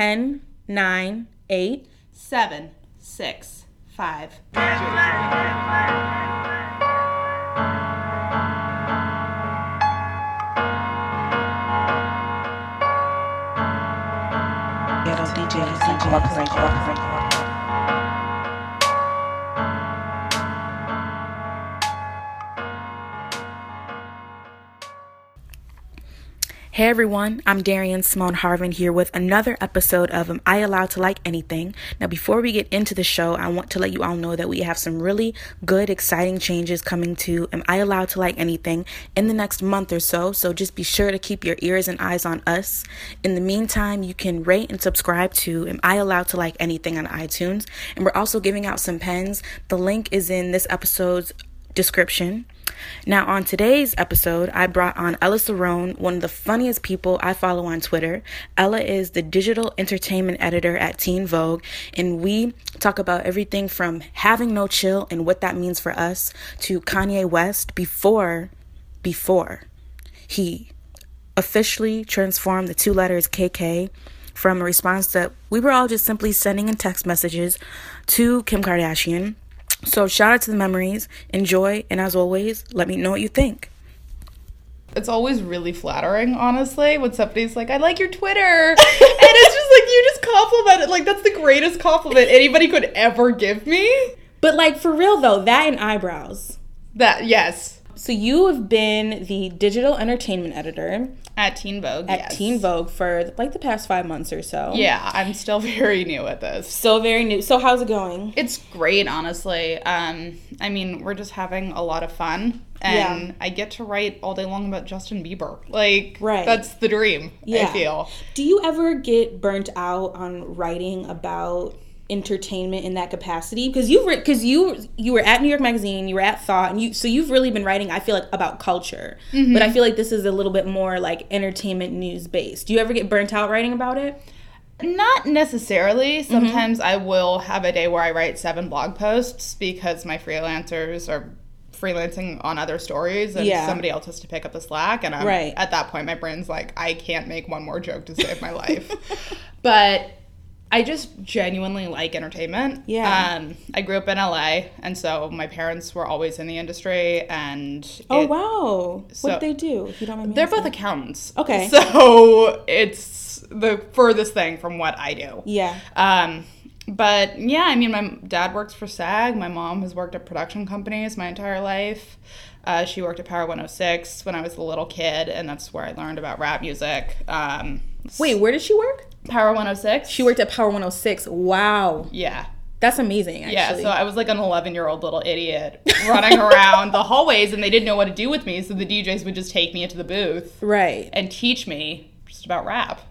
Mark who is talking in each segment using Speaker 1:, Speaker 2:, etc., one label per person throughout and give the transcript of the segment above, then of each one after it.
Speaker 1: 10, 9, 8,
Speaker 2: seven, six, five.
Speaker 3: Ghetto DJs Incorporated.
Speaker 1: Hey everyone, I'm Darian Symoné Harvin here with another episode of Am I Allowed to Like Anything? Now, before we get into the show, I want to let you all know that we have some really good, exciting changes coming to Am I Allowed to Like Anything in the next month or so. So just be sure to keep your ears and eyes on us. In the meantime, you can rate and subscribe to Am I Allowed to Like Anything on iTunes. And we're also giving out some pens. The link is in this episode's description. Now, on today's episode, I brought on Ella Ceron, one of the funniest people I follow on Twitter. Ella is the digital entertainment editor at Teen Vogue, and we talk about everything from having no chill and what that means for us to Kanye West before, before he officially transformed the two letters KK from a response that we were all just simply sending in text messages to Kim Kardashian so shout out to the memories, enjoy, and as always, let me know what you think.
Speaker 2: It's always really flattering, honestly, when somebody's like, I like your Twitter. and it's just like, you just compliment it. Like, that's the greatest compliment anybody could ever give me.
Speaker 1: But, like, for real though, that and eyebrows.
Speaker 2: That, yes.
Speaker 1: So you have been the digital entertainment editor
Speaker 2: at Teen Vogue.
Speaker 1: At
Speaker 2: yes.
Speaker 1: Teen Vogue for like the past five months or so.
Speaker 2: Yeah, I'm still very new at this.
Speaker 1: Still very new. So how's it going?
Speaker 2: It's great, honestly. Um, I mean, we're just having a lot of fun. And yeah. I get to write all day long about Justin Bieber. Like, right. that's the dream, yeah. I feel.
Speaker 1: Do you ever get burnt out on writing about entertainment in that capacity because you've because you you were at New York Magazine, you were at Thought, and you so you've really been writing. I feel like about culture, mm-hmm. but I feel like this is a little bit more like entertainment news based. Do you ever get burnt out writing about it?
Speaker 2: Not necessarily. Mm-hmm. Sometimes mm-hmm. I will have a day where I write seven blog posts because my freelancers are freelancing on other stories and yeah. somebody else has to pick up the slack and I'm, right. at that point my brain's like I can't make one more joke to save my life. but I just genuinely like entertainment. Yeah. Um, I grew up in LA, and so my parents were always in the industry. And
Speaker 1: oh wow, so what do they do? If you don't mind
Speaker 2: they're both accountants. Okay. So it's the furthest thing from what I do. Yeah. Um, but yeah, I mean, my dad works for SAG. My mom has worked at production companies my entire life. Uh, she worked at Power 106 when I was a little kid, and that's where I learned about rap music. Um,
Speaker 1: Wait, where did she work?
Speaker 2: Power 106.
Speaker 1: She worked at Power 106. Wow.
Speaker 2: Yeah.
Speaker 1: That's amazing, actually.
Speaker 2: Yeah, so I was like an 11 year old little idiot running around the hallways and they didn't know what to do with me. So the DJs would just take me into the booth. Right. And teach me just about rap.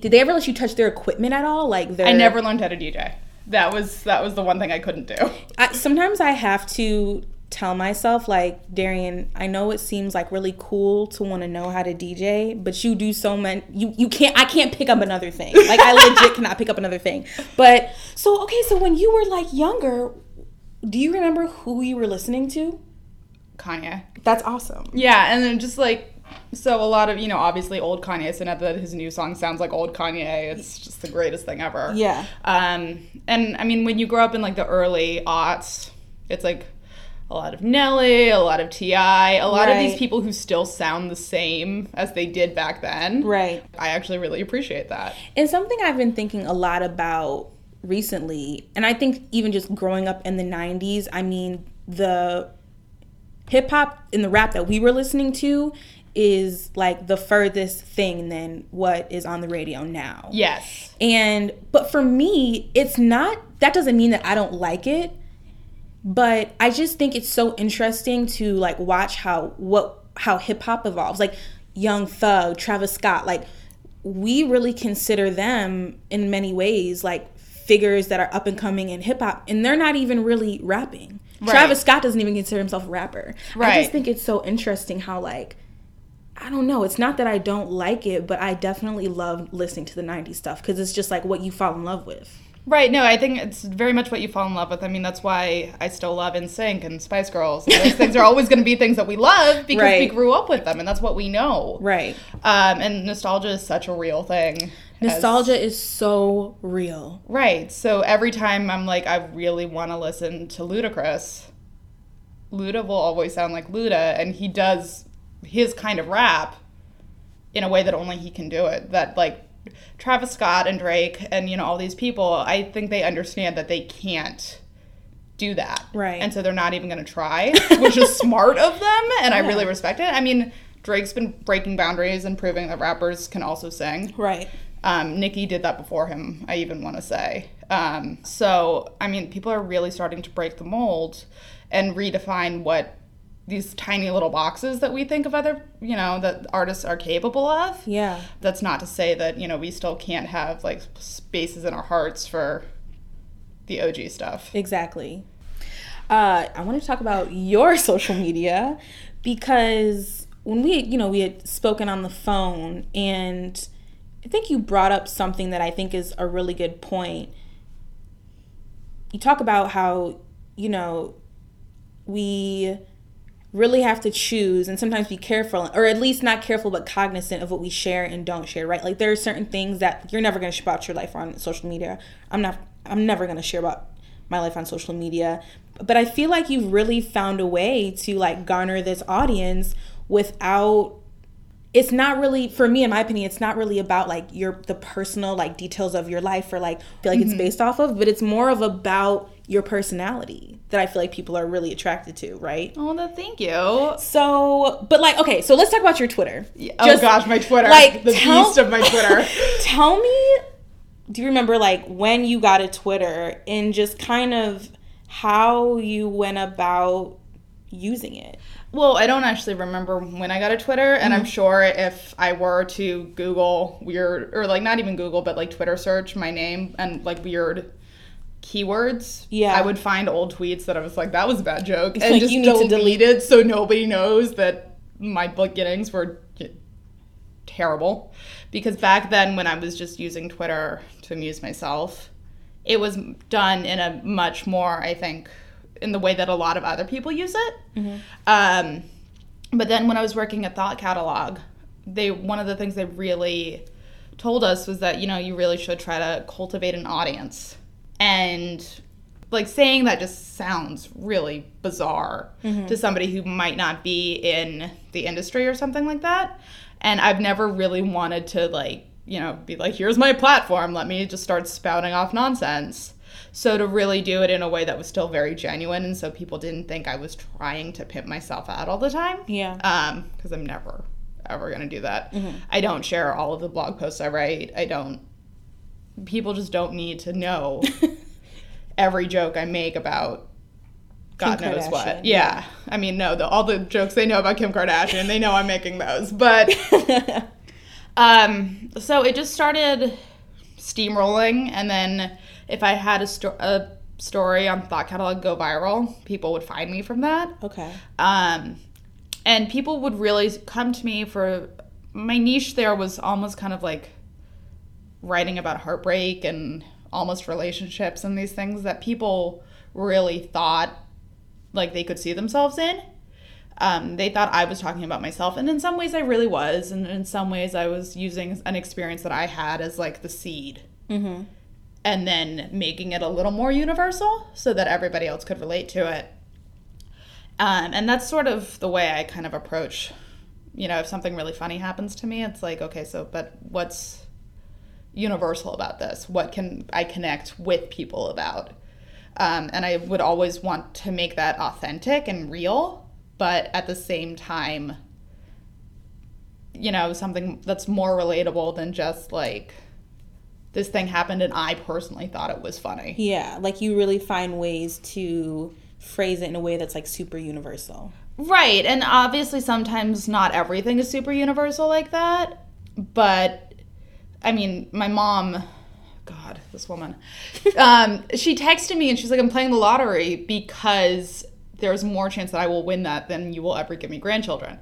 Speaker 1: Did they ever let you touch their equipment at all? Like their...
Speaker 2: I never learned how to DJ. That was that was the one thing I couldn't do.
Speaker 1: I, sometimes I have to tell myself like Darian, I know it seems like really cool to want to know how to DJ, but you do so many you you can't I can't pick up another thing. Like I legit cannot pick up another thing. But so okay, so when you were like younger, do you remember who you were listening to?
Speaker 2: Kanye.
Speaker 1: That's awesome.
Speaker 2: Yeah, and then just like so a lot of you know obviously old Kanye. So now that his new song sounds like old Kanye, it's just the greatest thing ever. Yeah. Um, and I mean when you grow up in like the early aughts, it's like a lot of Nelly, a lot of T.I., a lot right. of these people who still sound the same as they did back then. Right. I actually really appreciate that.
Speaker 1: And something I've been thinking a lot about recently, and I think even just growing up in the 90s, I mean, the hip hop and the rap that we were listening to is like the furthest thing than what is on the radio now. Yes. And but for me, it's not that doesn't mean that I don't like it but I just think it's so interesting to like watch how what how hip hop evolves. Like Young Thug, Travis Scott, like we really consider them in many ways like figures that are up and coming in hip hop and they're not even really rapping. Right. Travis Scott doesn't even consider himself a rapper. Right. I just think it's so interesting how like I don't know. It's not that I don't like it, but I definitely love listening to the 90s stuff because it's just like what you fall in love with.
Speaker 2: Right. No, I think it's very much what you fall in love with. I mean, that's why I still love NSYNC and Spice Girls. And those things are always going to be things that we love because right. we grew up with them, and that's what we know. Right. Um, and nostalgia is such a real thing. as-
Speaker 1: Nostalgia is so real.
Speaker 2: Right. So every time I'm like, I really want to listen to Ludacris, Luda will always sound like Luda, and he does his kind of rap in a way that only he can do it. That like Travis Scott and Drake and you know all these people, I think they understand that they can't do that.
Speaker 1: Right.
Speaker 2: And so they're not even going to try, which is smart of them, and I really respect it. I mean, Drake's been breaking boundaries and proving that rappers can also sing.
Speaker 1: Right.
Speaker 2: Um, Nicki did that before him, I even want to say. Um, so, I mean, people are really starting to break the mold and redefine what these tiny little boxes that we think of other, you know, that artists are capable of.
Speaker 1: Yeah.
Speaker 2: That's not to say that, you know, we still can't have like spaces in our hearts for the OG stuff.
Speaker 1: Exactly. Uh, I want to talk about your social media because when we, you know, we had spoken on the phone, and I think you brought up something that I think is a really good point. You talk about how, you know, we really have to choose and sometimes be careful or at least not careful but cognizant of what we share and don't share right? Like there are certain things that you're never going to share about your life on social media. I'm not i'm never going to share about my life on social media. But i feel like you've really found a way to like garner this audience without it's not really for me in my opinion it's not really about like your the personal like details of your life or like feel like it's mm-hmm. based off of but it's more of about your personality that i feel like people are really attracted to right
Speaker 2: Oh, no, thank you.
Speaker 1: so but like okay so let's talk about your twitter
Speaker 2: Oh
Speaker 1: Just,
Speaker 2: gosh, my Twitter.
Speaker 1: like,
Speaker 2: the
Speaker 1: tell-
Speaker 2: beast of my Twitter.
Speaker 1: tell me do you remember like when you got a twitter and just kind of how you went about using it
Speaker 2: Well, I don't actually remember when I got a Twitter, and
Speaker 1: Mm-hmm.
Speaker 2: I'm sure if I were to Google weird, or like not even Google, but like Twitter search my name and like weird keywords,
Speaker 1: Yeah.
Speaker 2: I would find old tweets that I was like, that was a bad joke, and
Speaker 1: like,
Speaker 2: just
Speaker 1: you need to
Speaker 2: delete it so nobody knows that my book beginnings were terrible. Because back then, when I was just using Twitter to amuse myself, it was done in a much more, I think, in the way that a lot of other people use it. Um, but then when I was working at Thought Catalog, they one of the things they really told us was that you know you really should try to cultivate an audience, and like saying that just sounds really bizarre to somebody who might not be in the industry or something like that. And I've never really wanted to like you know be like here's my platform, let me just start spouting off nonsense. So to really do it in a way that was still very genuine, and so people didn't think I was trying to pimp myself out all the time.
Speaker 1: Yeah.
Speaker 2: Um, because I'm never ever gonna do that. I don't share all of the blog posts I write. I don't. People just don't need to know every joke I make about. God
Speaker 1: Kim
Speaker 2: knows
Speaker 1: Kardashian,
Speaker 2: what. Yeah. I mean, no, the, all the jokes they know about Kim Kardashian, they know I'm making those. But um, so it just started steamrolling, and then if I had a, sto- a story on Thought Catalog go viral, people would find me from that.
Speaker 1: okay
Speaker 2: Um, and people would really come to me for my niche. There was almost kind of like writing about heartbreak and almost relationships and these things that people really thought like they could see themselves in. Um, they thought I was talking about myself, and in some ways I really was, and in some ways I was using an experience that I had as like the seed,
Speaker 1: mm-hmm.
Speaker 2: and then making it a little more universal so that everybody else could relate to it. Um, and that's sort of the way I kind of approach, you know, if something really funny happens to me, it's like, okay, so, but what's universal about this? What can I connect with people about? Um, and I would always want to make that authentic and real, but at the same time, you know, something that's more relatable than just like, this thing happened and I personally thought it was funny.
Speaker 1: yeah like you really find ways to phrase it in a way that's like super universal
Speaker 2: Right. And obviously, sometimes not everything is super universal like that. But I mean, my mom, God, this woman, um, she texted me and she's like, I'm playing the lottery because there's more chance that I will win that than you will ever give me grandchildren.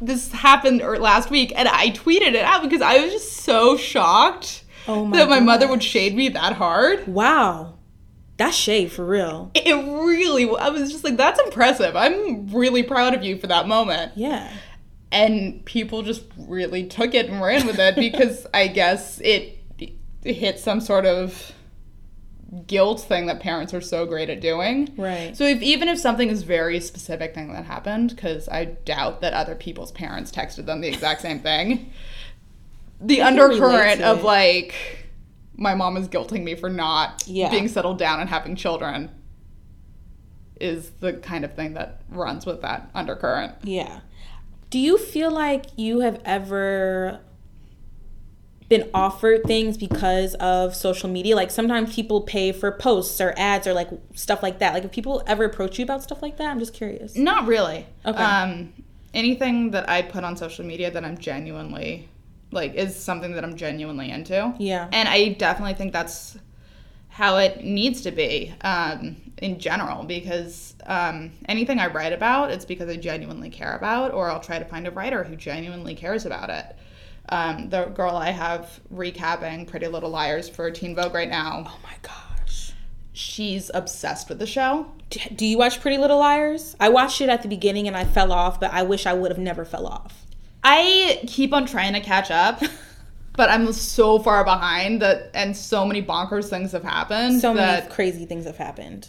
Speaker 2: This happened or last week, and I tweeted it out because I was just so shocked
Speaker 1: Oh my
Speaker 2: that my mother would shade me that hard.
Speaker 1: wow that's shade for real
Speaker 2: It really, I was just like, that's impressive. I'm really proud of you for that moment.
Speaker 1: yeah
Speaker 2: and people just really took it and ran with it because I guess it, it hit some sort of guilt thing that parents are so great at doing.
Speaker 1: Right.
Speaker 2: So if even if something is very specific thing that happened, because I doubt that other people's parents texted them the exact same thing, the
Speaker 1: I can relate
Speaker 2: undercurrent of
Speaker 1: it.
Speaker 2: like my mom is guilting me for not
Speaker 1: Yeah.
Speaker 2: being settled down and having children is the kind of thing that runs with that undercurrent.
Speaker 1: Yeah. Do you feel like you have ever been offered things because of social media? Like sometimes people pay for posts or ads or like stuff like that. Like if people ever approach you about stuff like that, I'm just curious.
Speaker 2: Not really.
Speaker 1: Okay.
Speaker 2: Um, anything that I put on social media that I'm genuinely like is something that I'm genuinely into.
Speaker 1: Yeah.
Speaker 2: And I definitely think that's how it needs to be um, in general because um, anything I write about, it's because I genuinely care about, or I'll try to find a writer who genuinely cares about it. Um, the girl I have recapping Pretty Little Liars for Teen Vogue right now,
Speaker 1: Oh my gosh.
Speaker 2: she's obsessed with the show.
Speaker 1: Do, do you watch Pretty Little Liars? I watched it at the beginning and I fell off, but I wish I would have never fell off.
Speaker 2: I keep on trying to catch up, but I'm so far behind that, and so many bonkers things have happened
Speaker 1: So many crazy things have happened.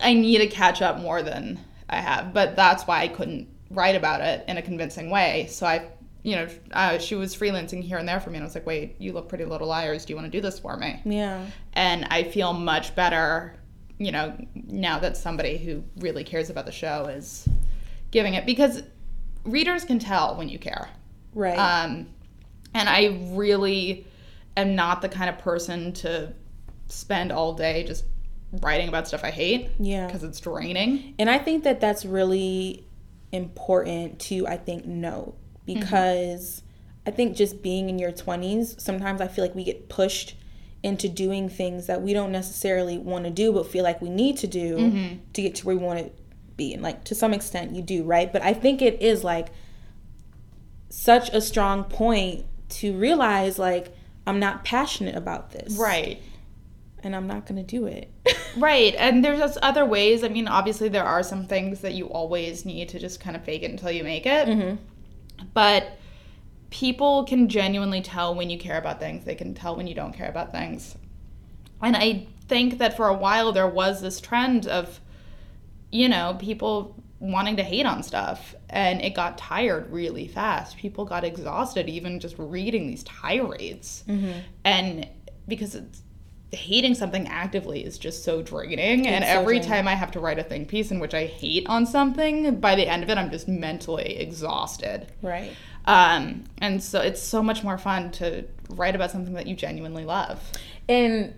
Speaker 2: I need to catch up more than I have. But that's why I couldn't write about it in a convincing way. So I, you know, uh, she was freelancing here and there for me, and I was like, "Wait, you look pretty little liars. Do you want to do this for me?"
Speaker 1: Yeah.
Speaker 2: And I feel much better, you know, now that somebody who really cares about the show is giving it because readers can tell when you care.
Speaker 1: Right.
Speaker 2: Um, and I really am not the kind of person to spend all day just writing about stuff I hate.
Speaker 1: Yeah.
Speaker 2: Because it's draining.
Speaker 1: And I think that that's really important to, I think, know mm-hmm. because I think just being in your 20s, sometimes I feel like we get pushed into doing things that we don't necessarily want to do, but feel like we need to do mm-hmm. to get to where we want to be. And like to some extent, you do, right? But I think it is like such a strong point to realize, like, I'm not passionate about this.
Speaker 2: Right.
Speaker 1: And I'm not going to do it.
Speaker 2: Right. And there's just other ways. I mean, obviously, there are some things that you always need to just kind of fake it until you make it. Mm-hmm. But people can genuinely tell when you care about things, they can tell when you don't care about things. And I think that for a while there was this trend of, you know, people wanting to hate on stuff. And it got tired really fast. People got exhausted even just reading these tirades. And because it's, hating something actively is just so draining. and
Speaker 1: so
Speaker 2: every
Speaker 1: draining.
Speaker 2: time I have to write a think piece in which I hate on something, by the end of it, I'm just mentally exhausted.
Speaker 1: right.
Speaker 2: Um, and so it's so much more fun to write about something that you genuinely love.
Speaker 1: And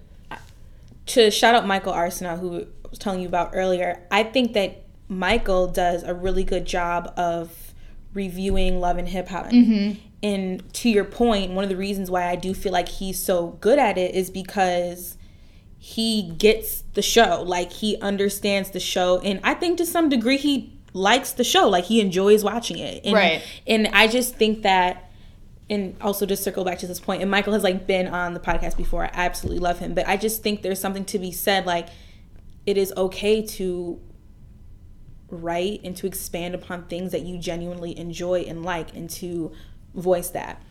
Speaker 1: to shout out Michael Arceneaux, who I was telling you about earlier, I think that Michael does a really good job of reviewing love and hip hop. Mm-hmm. And to your point, one of the reasons why I do feel like he's so good at it is because he gets the show. Like he understands the show. And I think to some degree he likes the show. Like he enjoys watching it. And,
Speaker 2: Right.
Speaker 1: And I just think that and also just circle back to this point and michael has like been on the podcast before i absolutely love him but i just think there's something to be said like it is okay to write and to expand upon things that you genuinely enjoy and like and to voice that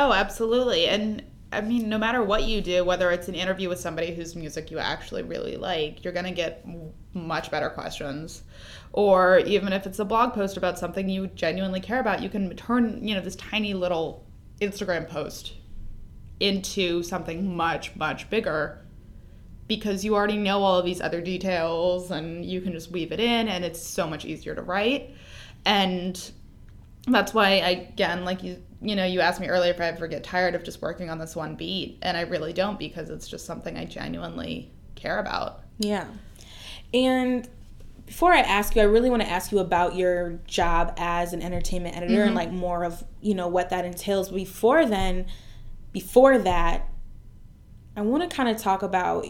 Speaker 2: Oh, absolutely. And I mean, no matter what you do, whether it's an interview with somebody whose music you actually really like, you're going to get much better questions. Or even if it's a blog post about something you genuinely care about, you can turn, you know, this tiny little Instagram post into something much, much bigger because you already know all of these other details and you can just weave it in and it's so much easier to write. And that's why I again like you you know you asked me earlier if I ever get tired of just working on this one beat and I really don't because it's just something I genuinely care about.
Speaker 1: yeah and before i ask you i really want to ask you about your job as an entertainment editor and mm-hmm. like more of you know what that entails before then before that i want to kind of talk about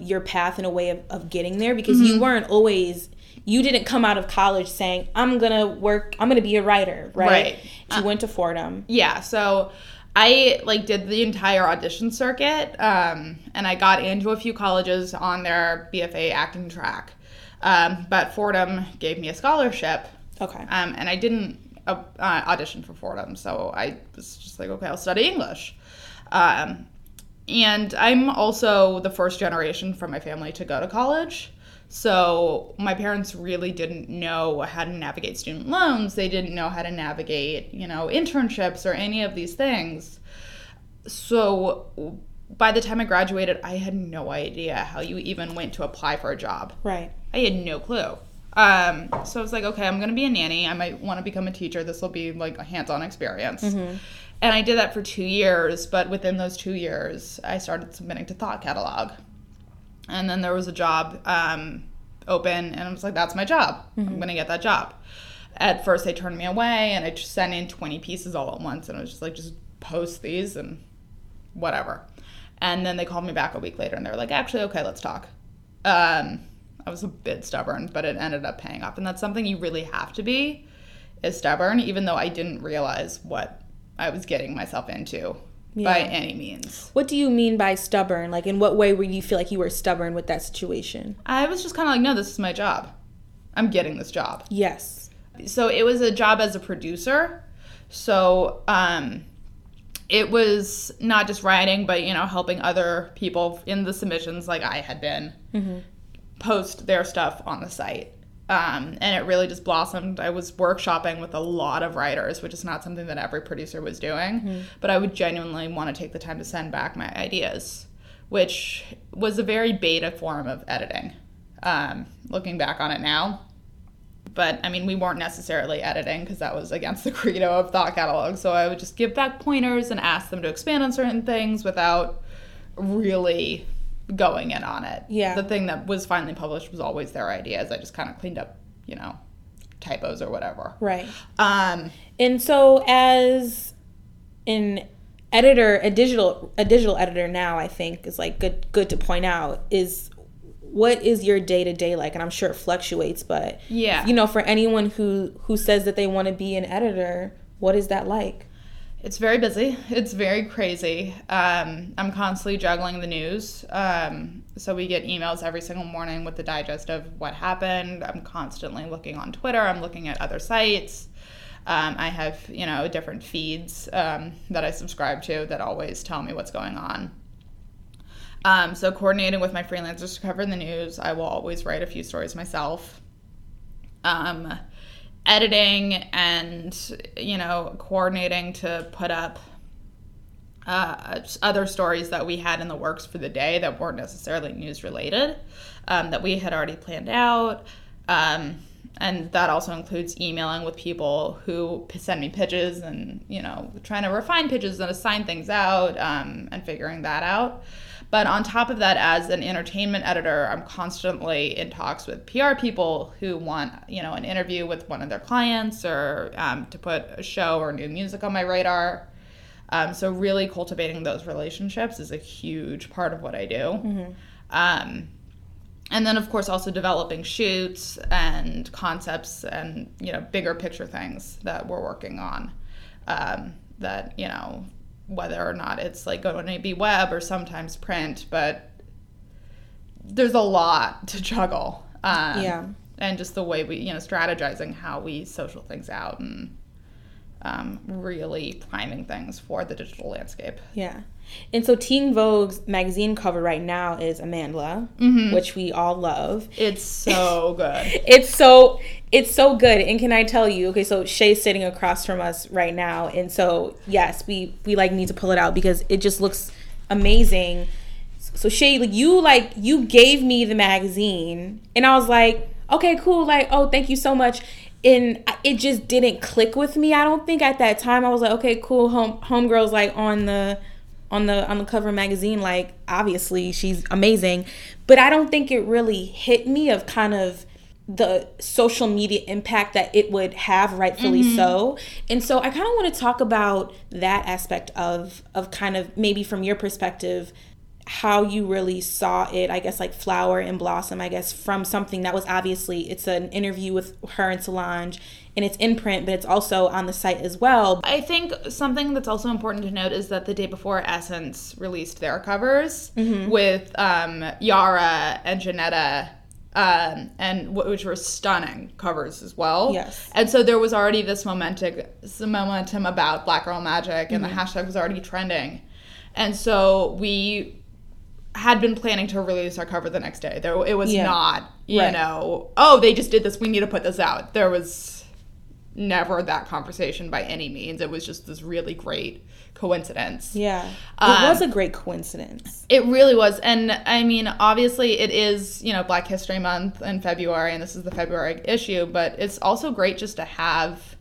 Speaker 1: your path and a way of, of getting there because you weren't always you didn't come out of college saying i'm gonna work i'm gonna be a writer right,
Speaker 2: Right.
Speaker 1: you went to fordham
Speaker 2: Yeah, so I like did the entire audition circuit um, and I got into a few colleges on their BFA acting track. Um, but Fordham gave me a scholarship
Speaker 1: okay
Speaker 2: um, and I didn't uh, audition for Fordham. So I was just like, okay, I'll study English. Um, and I'm also the first generation from my family to go to college. So my parents really didn't know how to navigate student loans. They didn't know how to navigate, you know, internships or any of these things. So by the time I graduated, I had no idea how you even went to apply for a job.
Speaker 1: Right.
Speaker 2: I had no clue. Um, so I was like, okay, I'm going to be a nanny. I might want to become a teacher. This will be like a hands on experience. Mm-hmm. And I did that for two years. But within those two years, I started submitting to Thought Catalog and then there was a job um, open, and I was like, "That's my job. Mm-hmm. I'm gonna get that job." At first, they turned me away, and I just sent in 20 pieces all at once, and I was just like, "Just post these and whatever." And then they called me back a week later, and they were like, "Actually, okay, let's talk." Um, I was a bit stubborn, but it ended up paying off, and that's something you really have to be is stubborn, even though I didn't realize what I was getting myself into yeah. by any means.
Speaker 1: What do you mean by stubborn? Like, in what way were you feel like you were stubborn with that situation?
Speaker 2: I was just kind of like, no, this is my job. I'm getting this job.
Speaker 1: Yes.
Speaker 2: So it was a job as a producer. So um, it was not just writing, but you know, helping other people in the submissions, like I had been, mm-hmm. post their stuff on the site. Um, and it really just blossomed. I was workshopping with a lot of writers, which is not something that every producer was doing. Mm-hmm. But I would genuinely want to take the time to send back my ideas, which was a very beta form of editing. Um, looking back on it now, but I mean, we weren't necessarily editing because that was against the credo of Thought Catalog. So I would just give back pointers and ask them to expand on certain things without really going in on it.
Speaker 1: Yeah.
Speaker 2: The thing that was finally published was always their ideas. I just kind of cleaned up, you know, typos or whatever.
Speaker 1: Right.
Speaker 2: Um,
Speaker 1: and so as an editor, a digital a digital editor now, I think is like good good to point out is what is your day to day like? And I'm sure it fluctuates, but
Speaker 2: yeah,
Speaker 1: you know, for anyone who who says that they want to be an editor, what is that like?
Speaker 2: It's very busy. It's very crazy. Um, I'm constantly juggling the news. Um, so we get emails every single morning with the digest of what happened. I'm constantly looking on Twitter. I'm looking at other sites. Um, I have, you know, different feeds um, that I subscribe to that always tell me what's going on. Um, so coordinating with my freelancers to cover the news, I will always write a few stories myself. Um, editing and you know coordinating to put up uh, other stories that we had in the works for the day that weren't necessarily news related um, that we had already planned out. Um, and that also includes emailing with people who send me pitches and you know trying to refine pitches and assign things out um, and figuring that out but on top of that, as an entertainment editor, I'm constantly in talks with PR people who want, you know, an interview with one of their clients or um, to put a show or new music on my radar. Um, so really cultivating those relationships is a huge part of what I do. Mm-hmm. And then of course also developing shoots and concepts and you know bigger picture things that we're working on um, that you know whether or not it's like going to be web or sometimes print, but there's a lot to juggle.
Speaker 1: Um, yeah.
Speaker 2: And just the way we, you know, strategizing how we social things out and um, really priming things for the digital landscape.
Speaker 1: Yeah. And so Teen Vogue's magazine cover right now is Amandla,
Speaker 2: mm-hmm.
Speaker 1: which we all love.
Speaker 2: It's so good.
Speaker 1: it's so it's so good. And can I tell you, okay, so Shay's sitting across from us right now. And so yes, we we like need to pull it out because it just looks amazing. So Shay, like you like you gave me the magazine and I was like, okay, cool, like, oh, thank you so much and it just didn't click with me. I don't think at that time I was like, okay, cool. Home homegirls like on the on the on the cover magazine like obviously she's amazing but i don't think it really hit me of kind of the social media impact that it would have rightfully mm-hmm. so and so i kind of want to talk about that aspect of of kind of maybe from your perspective how you really saw it i guess like flower and blossom i guess from something that was obviously it's an interview with her and solange and it's in print but it's also on the site as well
Speaker 2: i think something that's also important to note is that the day before essence released their covers mm-hmm. with um, yara and janetta um, and wh- which were stunning covers as well.
Speaker 1: Yes.
Speaker 2: And so there was already this momentum, some momentum about Black Girl Magic, and
Speaker 1: Mm-hmm.
Speaker 2: the hashtag was already trending. And so we had been planning to release our cover the next day. There, it was
Speaker 1: Yeah.
Speaker 2: not, you
Speaker 1: Right.
Speaker 2: know, oh, they just did this. We need to put this out. There was never that conversation by any means. It was just this really great coincidence.
Speaker 1: Yeah. It
Speaker 2: Um,
Speaker 1: was a great coincidence.
Speaker 2: It really was. And I mean, obviously, it is, you know, Black History Month in February, and this is the February issue, but it's also great just to have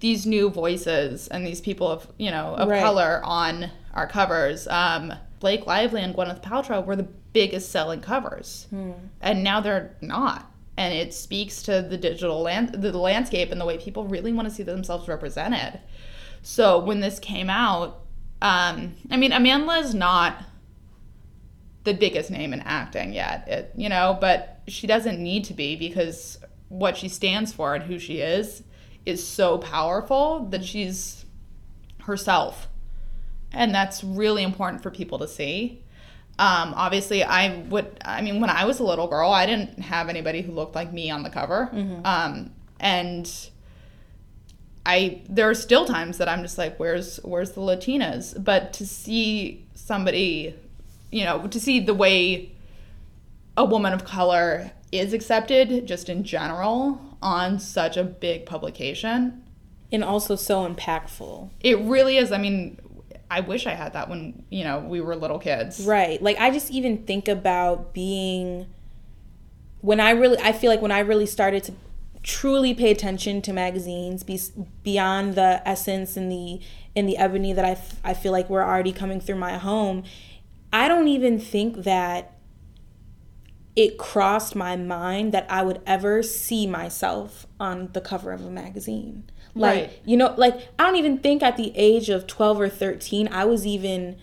Speaker 2: these new voices and these people of, you know, of
Speaker 1: Right.
Speaker 2: color on our covers. Um, Blake Lively and Gwyneth Paltrow were the biggest selling covers, and now they're not. And it speaks to the digital land, the landscape, and the way people really want to see themselves represented. So when this came out, um, I mean, Amandla is not the biggest name in acting yet, it, you know, but she doesn't need to be because what she stands for and who she is is so powerful that she's herself. And that's really important for people to see. Um, obviously, I would, I mean, when I was a little girl, I didn't have anybody who looked like me on the cover. Um, and I there are still times that I'm just like, where's where's the Latinas? But to see somebody, you know, to see the way a woman of color is accepted just in general on such a big publication,
Speaker 1: And also so impactful.
Speaker 2: it really is. I mean, I wish I had that when, you know, we were little kids.
Speaker 1: Right. Like I just even think about being when I really I feel like when I really started to truly pay attention to magazines be, beyond the essence and the and the ebony that I, f- I feel like we're already coming through my home I don't even think that it crossed my mind that I would ever see myself on the cover of a magazine. Like,
Speaker 2: Right.
Speaker 1: you know, like I don't even think at the age of 12 or 13 I was even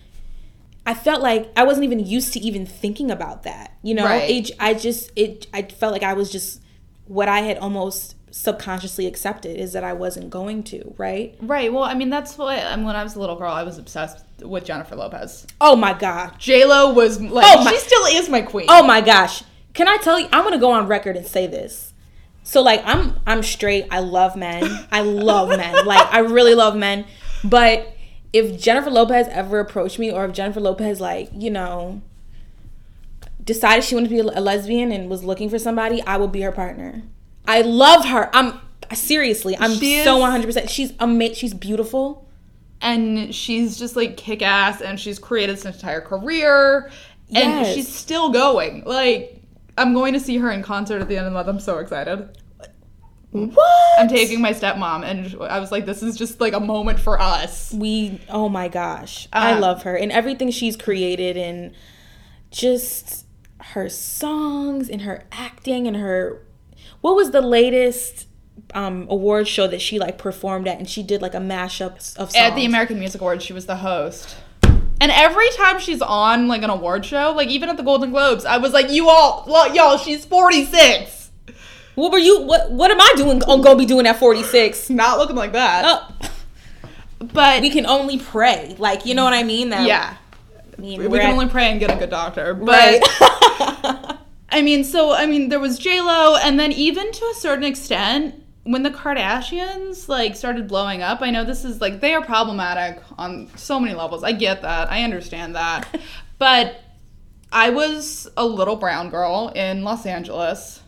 Speaker 1: I felt like I wasn't even used to even thinking about that. You know,
Speaker 2: Right.
Speaker 1: it, I just it I felt like I was just what I had almost subconsciously accepted is that I wasn't going to, right?
Speaker 2: Right. Well, I mean, that's what I mean, when I was a little girl, I was obsessed with Jennifer Lopez.
Speaker 1: Oh my god.
Speaker 2: J Lo was like,
Speaker 1: Oh my-
Speaker 2: she still is my queen.
Speaker 1: Oh my gosh. Can I tell you I'm going to go on record and say this. So like I'm I'm straight. I love men. I love men. Like I really love men. But if Jennifer Lopez ever approached me or if Jennifer Lopez like, you know, decided she wanted to be a lesbian and was looking for somebody, I would be her partner. I love her. I'm seriously, I'm
Speaker 2: She
Speaker 1: so
Speaker 2: is-
Speaker 1: 100%. She's amazing. She's beautiful.
Speaker 2: and she's just like kick ass and she's created this entire career and
Speaker 1: Yes.
Speaker 2: she's still going. Like, I'm going to see her in concert at the end of the month. I'm so excited.
Speaker 1: What?
Speaker 2: I'm taking my stepmom, and I was like, this is just like a moment for us.
Speaker 1: we oh my gosh i
Speaker 2: Um,
Speaker 1: love her and everything she's created and just her songs and her acting and her what was the latest um award show that she like performed at and she did like a mashup of songs
Speaker 2: At the American Music Awards, she was the host. And every time she's on like an award show, like even at the Golden Globes, I was like, you all, y'all, she's 46.
Speaker 1: what were you what what am i doing oh, gonna be doing at 46
Speaker 2: Not looking like that.
Speaker 1: oh,
Speaker 2: but
Speaker 1: we can only pray like you know what i mean that
Speaker 2: yeah,
Speaker 1: I mean,
Speaker 2: we can
Speaker 1: at-
Speaker 2: only pray and get a good doctor. But
Speaker 1: right
Speaker 2: I mean, so I mean, there was J Lo, and then even to a certain extent, when the Kardashians like started blowing up, I know this is like they are problematic on so many levels. I get that, I understand that, but I was a little brown girl in Los Angeles.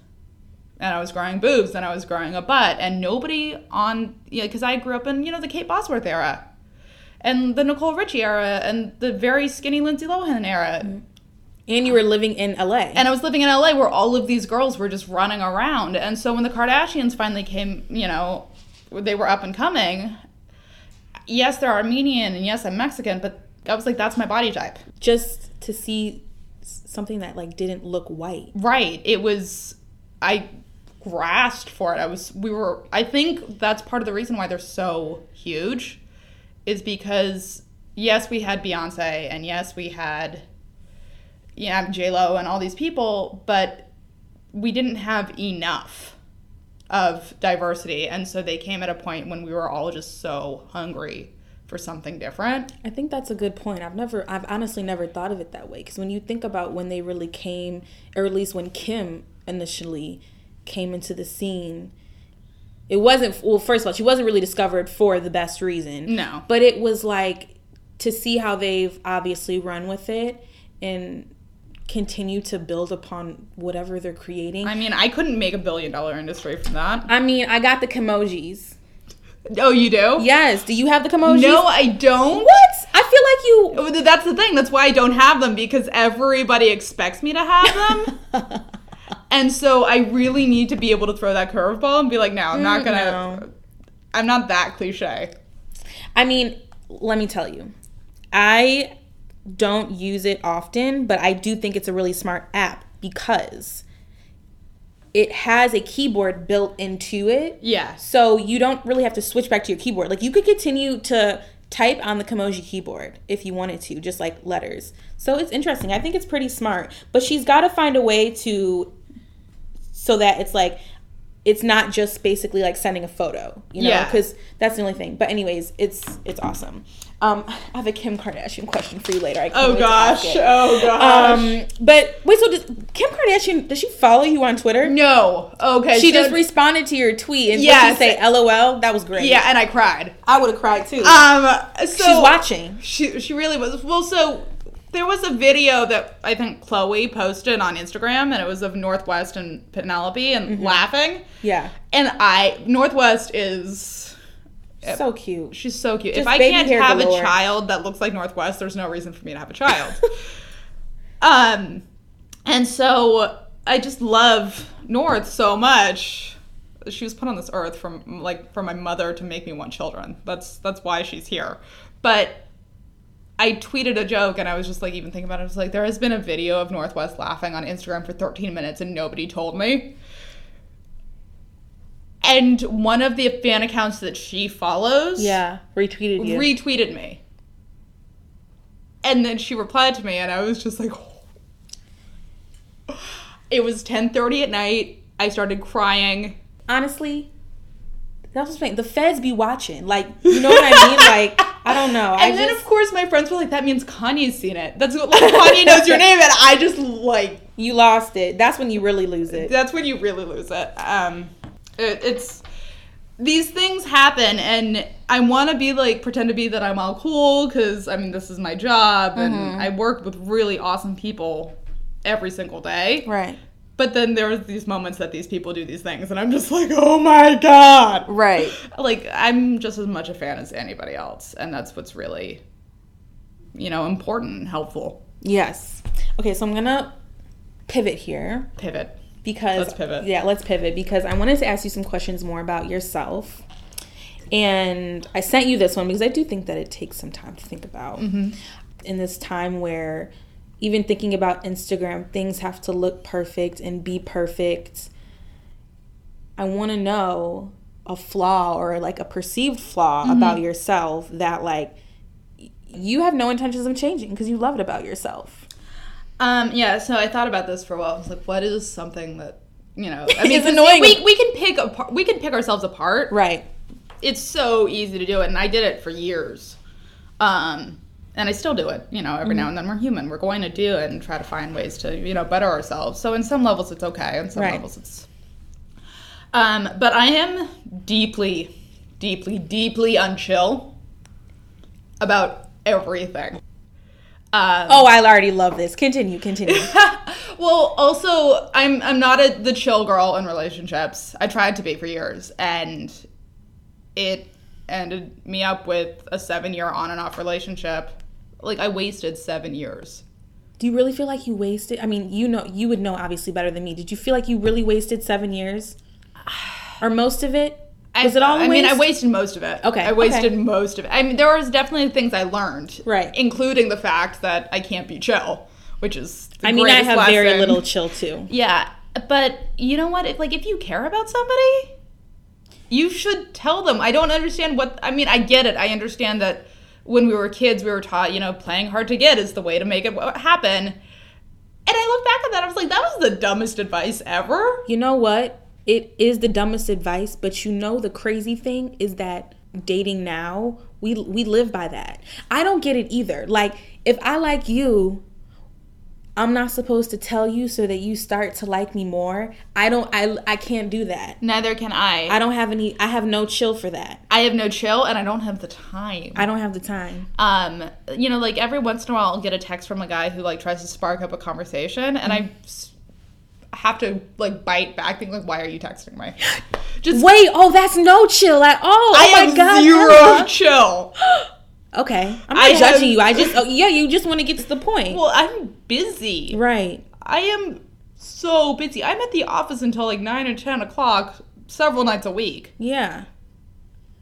Speaker 2: And I was growing boobs, and I was growing a butt, and nobody on, yeah, because I grew up in, you know, the Kate Bosworth era, and the Nicole Richie era, and the very skinny Lindsay Lohan era, mm-hmm.
Speaker 1: And you were living in la
Speaker 2: and I was living in LA where all of these girls were just running around. And so when the Kardashians finally came, you know, they were up and coming. Yes, they're Armenian and yes, I'm Mexican, but I was like, that's my body type.
Speaker 1: just to see something that like didn't look white
Speaker 2: Right. It was, I grasped for it. I was, we were, I think that's part of the reason why they're so huge is because, yes, we had Beyonce and yes, we had, yeah, J-Lo and all these people, but we didn't have enough of diversity. And so they came at a point when we were all just so hungry for something different.
Speaker 1: I think that's a good point. I've never, I've honestly never thought of it that way. Because when you think about when they really came, or at least when Kim initially came into the scene, it wasn't well. First of all, she wasn't really discovered for the best reason.
Speaker 2: No.
Speaker 1: but it was like to see how they've obviously run with it and continue to build upon whatever they're creating.
Speaker 2: I mean, I couldn't make a billion dollar industry from that.
Speaker 1: I mean, I got the Kimojis.
Speaker 2: Oh, you do?
Speaker 1: Yes. Do you have the Kimojis?
Speaker 2: No, I don't.
Speaker 1: What? I feel like you.
Speaker 2: Oh, That's the thing. That's why I don't have them because everybody expects me to have them. and so I really need to be able to throw that curveball and be like, no, I'm not
Speaker 1: Mm,
Speaker 2: going to.
Speaker 1: no.
Speaker 2: I'm not that cliche.
Speaker 1: I mean, let me tell you, I don't use it often, but I do think it's a really smart app because it has a keyboard built into it.
Speaker 2: Yeah.
Speaker 1: So you don't really have to switch back to your keyboard. Like you could continue to type on the Kimoji keyboard if you wanted to, just like letters. So it's interesting. I think it's pretty smart. But she's got to find a way to so that it's like it's not just basically like sending a photo, you know,
Speaker 2: Yeah.
Speaker 1: because that's the only thing. But anyways, it's it's awesome. Um, I have a Kim Kardashian question for you later. I can't
Speaker 2: Oh
Speaker 1: wait to ask
Speaker 2: gosh.
Speaker 1: it.
Speaker 2: Oh gosh.
Speaker 1: Um, but wait, so does Kim Kardashian does she follow you on Twitter?
Speaker 2: no. Okay.
Speaker 1: She
Speaker 2: so-
Speaker 1: just responded to your tweet and
Speaker 2: Yes.
Speaker 1: yes. say LOL. That was great.
Speaker 2: Yeah, and I cried.
Speaker 1: I would have cried too.
Speaker 2: Um, so
Speaker 1: She's watching.
Speaker 2: She she really was. Well, so there was a video that I think Khloe posted on Instagram, and it was of North West and Penelope and
Speaker 1: Mm-hmm.
Speaker 2: laughing.
Speaker 1: Yeah,
Speaker 2: And I North West is
Speaker 1: so cute.
Speaker 2: she's so cute. if I can't have
Speaker 1: galore.
Speaker 2: a child that looks like North West, there's no reason for me to have a child. um, and so I just love North so much. She was put on this earth from like for my mother to make me want children. That's that's why she's here. But I tweeted a joke and I was just like even thinking about it. I was like, there has been a video of North West laughing on Instagram for 13 minutes and nobody told me. And one of the fan accounts that she follows
Speaker 1: Yeah, retweeted you.
Speaker 2: retweeted me. And then she replied to me and I was just like It was 10:30 at night. I started crying.
Speaker 1: Honestly, that's what's saying. The feds be watching. Like, you know what I mean? Like, I don't know. I
Speaker 2: And then
Speaker 1: just
Speaker 2: of course my friends were like that means Kanye's seen it. That's what like Kanye knows your name and I just like
Speaker 1: you lost it. That's when you really lose it.
Speaker 2: that's when you really lose it. Um, it, it's these things happen, and I want to be like pretend to be that I'm all cool because I mean this is my job, and I work with really awesome people every single day.
Speaker 1: Right.
Speaker 2: But then there there's these moments that these people do these things, and I'm just like, oh my god!
Speaker 1: Right.
Speaker 2: Like I'm just as much a fan as anybody else, and that's what's really, you know, important and helpful.
Speaker 1: Yes. Okay, so I'm gonna pivot here.
Speaker 2: Pivot.
Speaker 1: because
Speaker 2: Let's pivot.
Speaker 1: Yeah, let's pivot because I wanted to ask you some questions more about yourself. And I sent you this one because I do think that it takes some time to think about.
Speaker 2: Mm-hmm.
Speaker 1: In this time where even thinking about Instagram, things have to look perfect and be perfect. I want to know a flaw or like a perceived flaw
Speaker 2: Mm-hmm.
Speaker 1: about yourself that like you have no intentions of changing because you love it about yourself.
Speaker 2: Um, yeah, so I thought about this for a while. I was like, what is something that you know? I mean,
Speaker 1: It's annoying.
Speaker 2: We, we can pick apart. We can pick ourselves apart.
Speaker 1: Right.
Speaker 2: It's so easy to do it, and I did it for years. Um, and I still do it. You know, every
Speaker 1: Mm-hmm.
Speaker 2: now and then we're human. We're going to do it and try to find ways to you know better ourselves. So in some levels it's okay. In some
Speaker 1: Right.
Speaker 2: levels it's. Um, but I am deeply, deeply, deeply unchill about everything. Um,
Speaker 1: Oh, I already love this. Continue, continue.
Speaker 2: well, also, I'm I'm not a, the chill girl in relationships. I tried to be for years, and it ended me up with a seven year on and off relationship. Like I wasted seven years.
Speaker 1: Do you really feel like you wasted? I mean, you know, you would know obviously better than me. Did you feel like you really wasted seven years, or most of it? Was
Speaker 2: I,
Speaker 1: it all?
Speaker 2: I mean, I wasted most of it.
Speaker 1: Okay,
Speaker 2: I wasted
Speaker 1: okay.
Speaker 2: most of it. I mean, there was definitely things I learned,
Speaker 1: Right.
Speaker 2: including the fact that I can't be chill, which is.
Speaker 1: I mean, I have very little chill too.
Speaker 2: Yeah, but you know what? If like if you care about somebody, you should tell them. I don't understand what I mean. I get it. I understand that when we were kids, we were taught, you know, playing hard to get is the way to make it happen. And I look back at that, I was like, that was the dumbest advice ever.
Speaker 1: You know what? It is the dumbest advice, but you know the crazy thing is that dating now, we we live by that. I don't get it either. Like if I like you, I'm not supposed to tell you so that you start to like me more. I don't I I can't do that.
Speaker 2: Neither can I.
Speaker 1: I don't have any I have no chill for that.
Speaker 2: I have no chill and I don't have the time.
Speaker 1: I don't have the time.
Speaker 2: um, you know, like every once in a while I'll get a text from a guy who like tries to spark up a conversation and I have to like bite back think like why are you texting me? Just
Speaker 1: Wait, oh that's no chill at all. Oh
Speaker 2: I
Speaker 1: my
Speaker 2: have
Speaker 1: god.
Speaker 2: zero chill.
Speaker 1: Okay. I'm not
Speaker 2: I
Speaker 1: judging
Speaker 2: have-
Speaker 1: you. I just oh, yeah, you just want to get to the point.
Speaker 2: Well, I'm busy.
Speaker 1: right.
Speaker 2: I am so busy. I'm at the office until like nine or ten o'clock several nights a week.
Speaker 1: Yeah.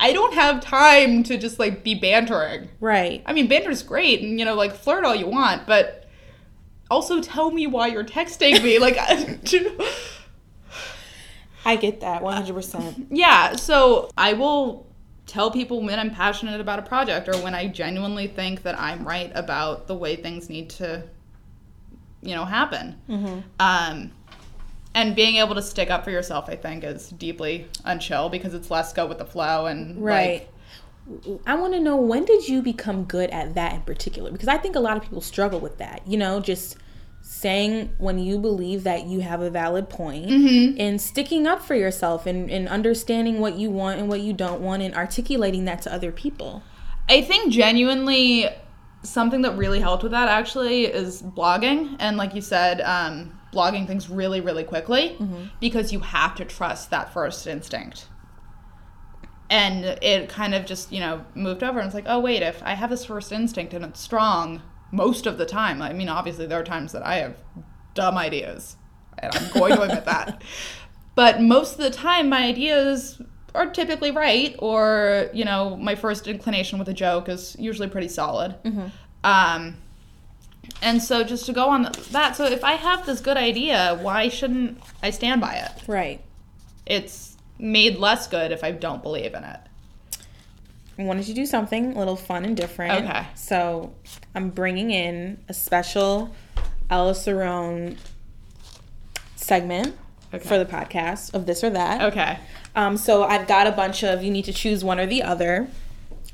Speaker 2: I don't have time to just like be bantering.
Speaker 1: Right.
Speaker 2: I mean, banter's great, and you know, like flirt all you want, but also tell me why you're texting me. like,
Speaker 1: I get that 100%.
Speaker 2: yeah. So I will tell people when I'm passionate about a project or when I genuinely think that I'm right about the way things need to, you know, happen. Um, and being able to stick up for yourself, I think, is deeply unchill because it's less go with the flow and
Speaker 1: Right.
Speaker 2: Like,
Speaker 1: I want to know when did you become good at that in particular? Because I think a lot of people struggle with that. You know, just saying when you believe that you have a valid point and sticking up for yourself and, and understanding what you want and what you don't want and articulating that to other people.
Speaker 2: I think genuinely something that really helped with that actually is blogging. And like you said, um, blogging things really, really quickly because you have to trust that first instinct. And it kind of just, you know, moved over and it's like, oh, wait, if I have this first instinct and it's strong most of the time, I mean, obviously there are times that I have dumb ideas and I'm going to admit that. But most of the time, my ideas are typically right, or you know, my first inclination with a joke is usually pretty solid. Um, and so just to go on that, so if I have this good idea, why shouldn't I stand by it?
Speaker 1: Right.
Speaker 2: It's made less good if I don't believe in it.
Speaker 1: Wanted to do something a little fun and different.
Speaker 2: Okay.
Speaker 1: So I'm bringing in a special Ella Ceron segment
Speaker 2: Okay.
Speaker 1: for the podcast of this or that.
Speaker 2: Okay.
Speaker 1: Um, so I've got a bunch of you need to choose one or the other.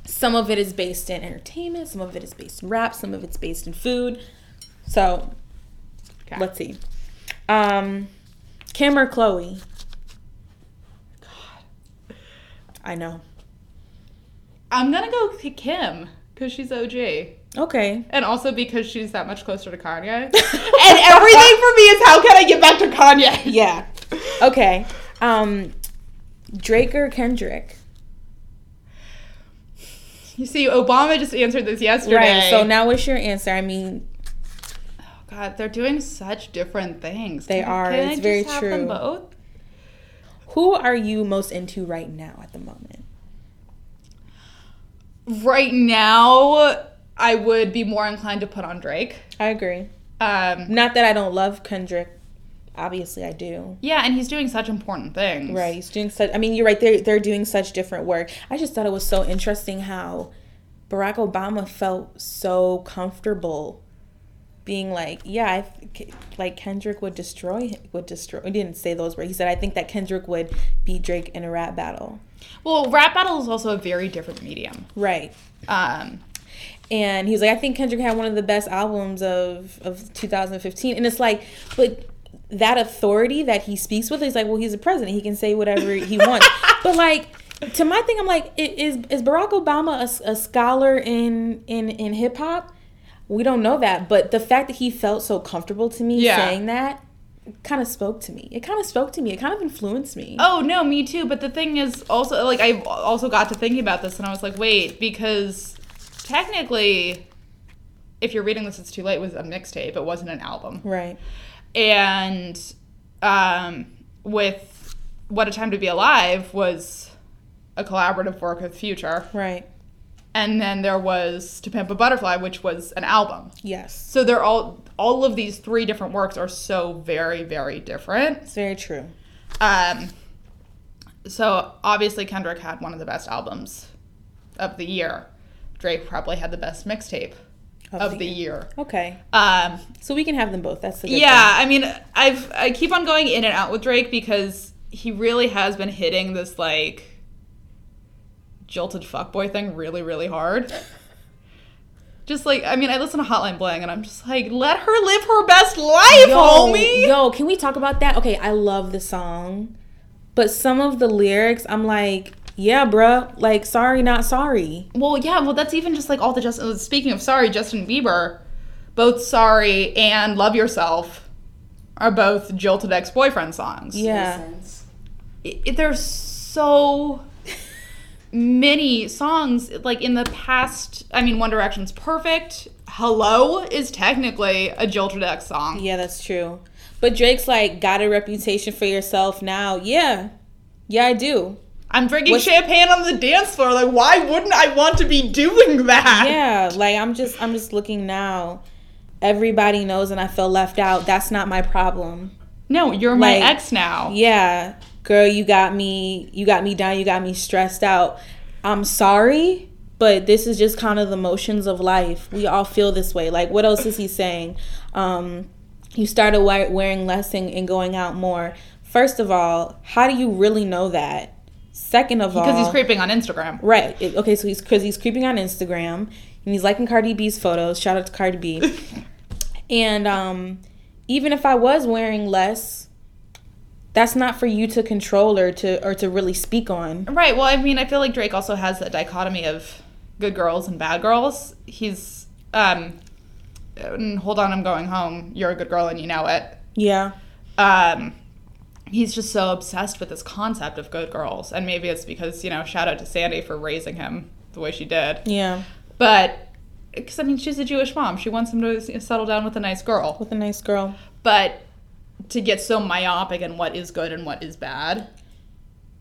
Speaker 1: Some of it is based in entertainment, some of it is based in rap, some of it's based in food. So
Speaker 2: Okay.
Speaker 1: let's see. Um, Kim or Khloe? God, I know.
Speaker 2: I'm gonna go to Kim because she's OG.
Speaker 1: Okay.
Speaker 2: And also because she's that much closer to Kanye. and everything for me is how can I get back to Kanye?
Speaker 1: Yeah. Okay. Um, Drake or Kendrick?
Speaker 2: You see, Obama just answered this yesterday.
Speaker 1: Right. So now what's your answer? I mean, Oh
Speaker 2: God, they're doing such different things.
Speaker 1: They
Speaker 2: Can-
Speaker 1: are.
Speaker 2: Can I
Speaker 1: It's
Speaker 2: just
Speaker 1: very true.
Speaker 2: both?
Speaker 1: who are you most into right now at the moment?
Speaker 2: Right now, I would be more inclined to put on Drake.
Speaker 1: I agree.
Speaker 2: Um,
Speaker 1: Not that I don't love Kendrick. Obviously, I do.
Speaker 2: yeah, and he's doing such important things.
Speaker 1: Right. He's doing such. I mean, you're right. They're they're doing such different work. I just thought it was so interesting how Barack Obama felt so comfortable being like, yeah, I th- like Kendrick would destroy would destroy. He didn't say those words. He said, I think that Kendrick would beat Drake in a rap battle.
Speaker 2: Well, rap battle is also a very different medium.
Speaker 1: Right.
Speaker 2: Um,
Speaker 1: and he was like, I think Kendrick had one of the best albums of of 2015, and it's like, but that authority that he speaks with, he's like, well, he's a president, he can say whatever he wants, but like. To my thing, I'm like, is is Barack Obama a scholar in in in hip hop? We don't know that, but the fact that he felt so comfortable to me
Speaker 2: Yeah.
Speaker 1: saying that kind of spoke to me. It kind of spoke to me. It kind of influenced me.
Speaker 2: Oh no, me too. But the thing is, also like I also got to thinking about this, and I was like, wait, because technically, if you're reading this, it's too late. It was a mixtape. It wasn't an album.
Speaker 1: Right.
Speaker 2: And um, with What a Time to Be Alive was a collaborative work with Future,
Speaker 1: Right.
Speaker 2: And then there was To Pimp a Butterfly, which was an album.
Speaker 1: Yes.
Speaker 2: So they're all all of these three different works are so very very different.
Speaker 1: It's very true.
Speaker 2: Um, so obviously Kendrick had one of the best albums of the year. Drake probably had the best mixtape of, the, year.
Speaker 1: Okay.
Speaker 2: Um,
Speaker 1: So we can have them both. That's the
Speaker 2: yeah, I mean, I've I keep on going in and out with Drake because he really has been hitting this like jilted fuckboy thing really really hard. Just like I mean, I listen to Hotline Bling, and I'm just like, let her live her best life,
Speaker 1: yo,
Speaker 2: homie.
Speaker 1: Yo, can we talk about that? Okay, I love the song, but some of the lyrics, I'm like, yeah, bruh, like sorry, not sorry.
Speaker 2: Well, yeah, well, that's even just like all the Justin. Speaking of sorry, Justin Bieber, both sorry and love yourself are both jilted ex-boyfriend songs.
Speaker 1: Yeah,
Speaker 2: it, it- there's so many songs like in the past i mean one direction's perfect hello is technically a jilted ex song
Speaker 1: yeah, that's true. But Drake's like, got a reputation for yourself now. Yeah, yeah, I do.
Speaker 2: i'm drinking
Speaker 1: What's-
Speaker 2: champagne on the dance floor like why wouldn't i want to be doing that
Speaker 1: Yeah, like I'm just, I'm just looking now. Everybody knows, and I feel left out. That's not my problem.
Speaker 2: no you're my
Speaker 1: Like,
Speaker 2: ex now
Speaker 1: Yeah, girl, you got me, you got me down, you got me stressed out. I'm sorry, but this is just kind of the motions of life. We all feel this way. Like, what else is he saying? Um, you started wearing less and, and going out more. First of all, how do you really know that? Second of all,
Speaker 2: because he's creeping on instagram
Speaker 1: Right. It- okay, so he's because he's creeping on Instagram and he's liking Cardi B's photos. Shout out to Cardi B. and um, even if I was wearing less, that's not for you to control or to or to really speak on.
Speaker 2: right well i mean i feel like drake also has that dichotomy of good girls and bad girls he's um hold on i'm going home you're a good girl and you know it
Speaker 1: Yeah.
Speaker 2: um, he's just so obsessed with this concept of good girls. And maybe it's because, you know, shout out to Sandi for raising him the way she did.
Speaker 1: Yeah.
Speaker 2: But, because, I mean, she's a Jewish mom. She wants him to settle down with a nice girl.
Speaker 1: With a nice girl.
Speaker 2: But to get so myopic in what is good and what is bad